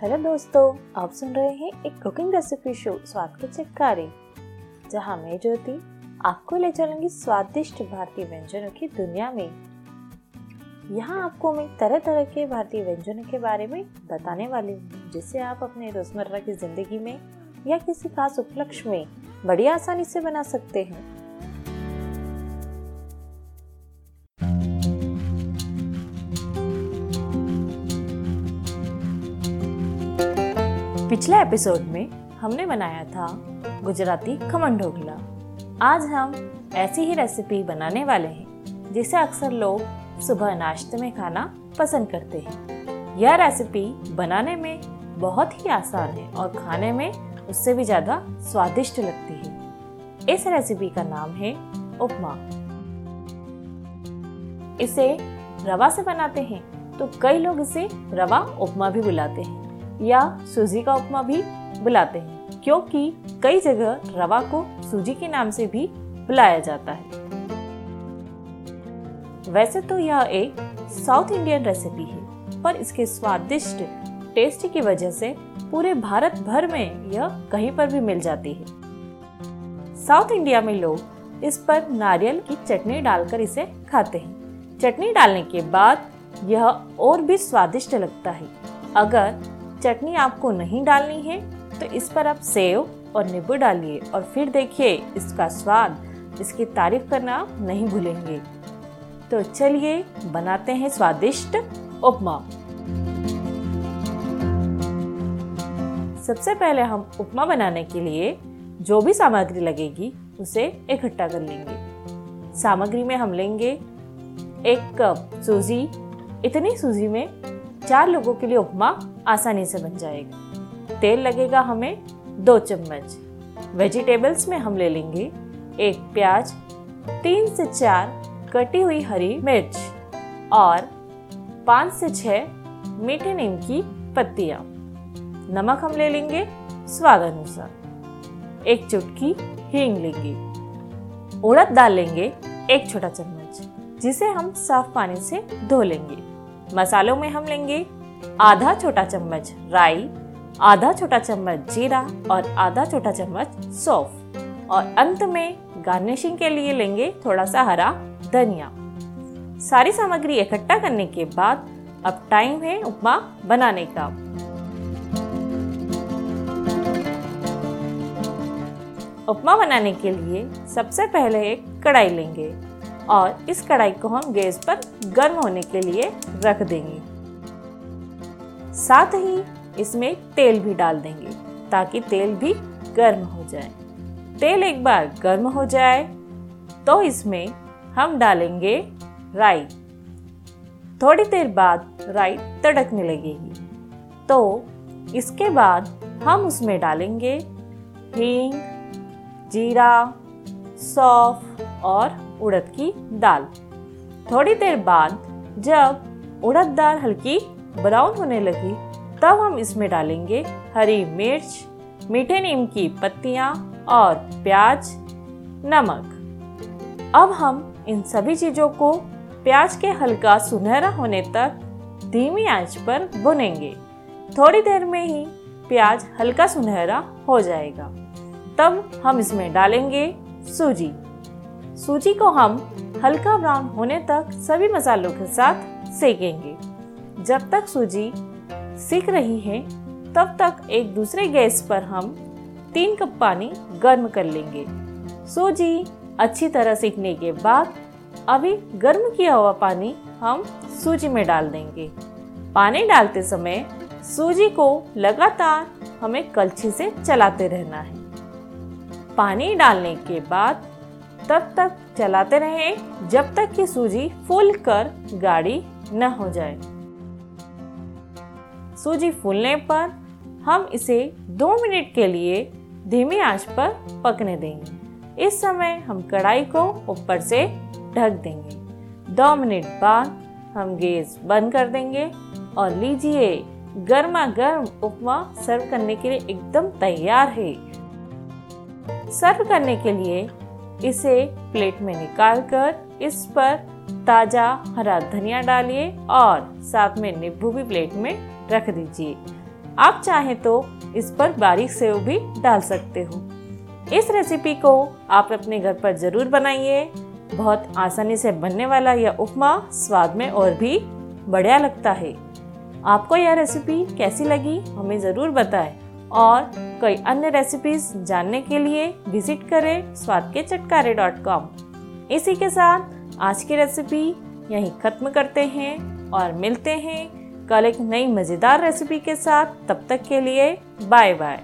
Hello दोस्तों, आप सुन रहे हैं एक कुकिंग रेसिपी शो स्वाद के चिटकारे जहाँ मैं ज्योति आपको ले चलूँगी स्वादिष्ट भारतीय व्यंजनों की दुनिया में। यहाँ आपको मैं तरह तरह के भारतीय व्यंजनों के बारे में बताने वाली हूँ, जिसे आप अपने रोज़मर्रा की ज़िंदगी में या किसी खास उपलक्ष्य में बड़ी आसानी से बना सकते हैं। पिछले एपिसोड में हमने बनाया था गुजराती खमन ढोकला। आज हम ऐसी ही रेसिपी बनाने वाले हैं, जिसे अक्सर लोग सुबह नाश्ते में खाना पसंद करते हैं। यह रेसिपी बनाने में बहुत ही आसान है और खाने में उससे भी ज़्यादा स्वादिष्ट लगती है। इस रेसिपी का नाम है उपमा। इसे रवा से बनाते हैं तो कई लोग इसे रवा उपमा भी बुलाते हैं। या सूजी का उपमा भी बुलाते हैं, क्योंकि कई जगह रवा को सूजी के नाम से भी बुलाया जाता है। वैसे तो यह एक साउथ इंडियन रेसिपी है, पर इसके स्वादिष्ट, टेस्ट की वजह से पूरे भारत भर में यह कहीं पर भी मिल जाती है। साउथ इंडिया में लोग इस पर नारियल की चटनी डालकर इसे खाते हैं। चटनी डालने के बाद यह और भी स्वादिष्ट लगता है। अगर चटनी आपको नहीं डालनी है तो इस पर आप सेव और नींबू डालिए और फिर देखिए इसका स्वाद, इसकी तारीफ़ करना नहीं भूलेंगे। तो चलिए बनाते हैं स्वादिष्ट उपमा। सबसे पहले हम उपमा बनाने के लिए जो भी सामग्री लगेगी, उसे इकट्ठा कर लेंगे। सामग्री में हम लेंगे एक कप सूजी। इतनी सूजी में चार लोगों के लिए उपमा आसानी से बन जाएगा। तेल लगेगा हमें दो चम्मच। वेजिटेबल्स में हम ले लेंगे एक प्याज, तीन से चार कटी हुई हरी मिर्च और पाँच से छह मीठे नीम की पत्तियाँ। नमक हम ले लेंगे स्वाद अनुसार। एक चुटकी हींग लेंगे। उड़द डाल लेंगे एक छोटा चम्मच, जिसे हम साफ़ पानी से धो लेंगे। मसालों में हम लेंगे आधा छोटा चम्मच राई, आधा छोटा चम्मच जीरा और आधा छोटा चम्मच सौफ। और अंत में गार्निशिंग के लिए लेंगे थोड़ा सा हरा धनिया। सारी सामग्री इकट्ठा करने के बाद अब टाइम है उपमा बनाने का। उपमा बनाने के लिए सबसे पहले एक कढ़ाई लेंगे। और इस कढ़ाई को हम गैस पर गर्म होने के लिए रख देंगे। साथ ही इसमें तेल भी डाल देंगे ताकि तेल भी गर्म हो जाए। तेल एक बार गर्म हो जाए तो इसमें हम डालेंगे राई। थोड़ी देर बाद राई तड़कने लगेगी। तो इसके बाद हम उसमें डालेंगे हींग, जीरा, सौफ और उड़द की दाल। थोड़ी देर बाद जब उड़द दाल हल्की ब्राउन होने लगी, तब हम इसमें डालेंगे हरी मिर्च, मीठे नीम की पत्तियाँ और प्याज, नमक। अब हम इन सभी चीज़ों को प्याज के हल्का सुनहरा होने तक धीमी आँच पर भुनेंगे। थोड़ी देर में ही प्याज हल्का सुनहरा हो जाएगा। तब हम इसमें डालेंगे सूजी। सूजी को हम हल्का ब्राउन होने तक सभी मसालों के साथ सेकेंगे। जब तक सूजी सीख रही है, तब तक एक दूसरे गैस पर हम तीन कप पानी गर्म कर लेंगे। सूजी अच्छी तरह सीखने के बाद अभी गर्म किया हुआ पानी हम सूजी में डाल देंगे। पानी डालते समय सूजी को लगातार हमें कलछी से चलाते रहना है। पानी डालने के बाद तब तक चलाते रहें, जब तक कि सूजी फूल कर गाढ़ी न हो जाए। सूजी फूलने पर हम इसे दो मिनट के लिए धीमी आँच पर पकने देंगे। इस समय हम कढ़ाई को ऊपर से ढक देंगे। दो मिनट बाद हम गैस बंद कर देंगे और लीजिए गर्मा गर्म उपमा सर्व करने के लिए एकदम तैयार है। सर्व करने के लिए इसे प्लेट में निकाल कर इस पर ताज़ा हरा धनिया डालिए और साथ में नींबू भी प्लेट में रख दीजिए। आप चाहें तो इस पर बारीक सेव भी डाल सकते हो। इस रेसिपी को आप अपने घर पर ज़रूर बनाइए। बहुत आसानी से बनने वाला यह उपमा स्वाद में और भी बढ़िया लगता है। आपको यह रेसिपी कैसी लगी हमें ज़रूर बताएँ। और कई अन्य रेसिपीज़ जानने के लिए विज़िट करें स्वाद के चटकारे डॉट कॉम इसी के साथ आज की रेसिपी यहीं ख़त्म करते हैं और मिलते हैं कल एक नई मज़ेदार रेसिपी के साथ। तब तक के लिए बाय बाय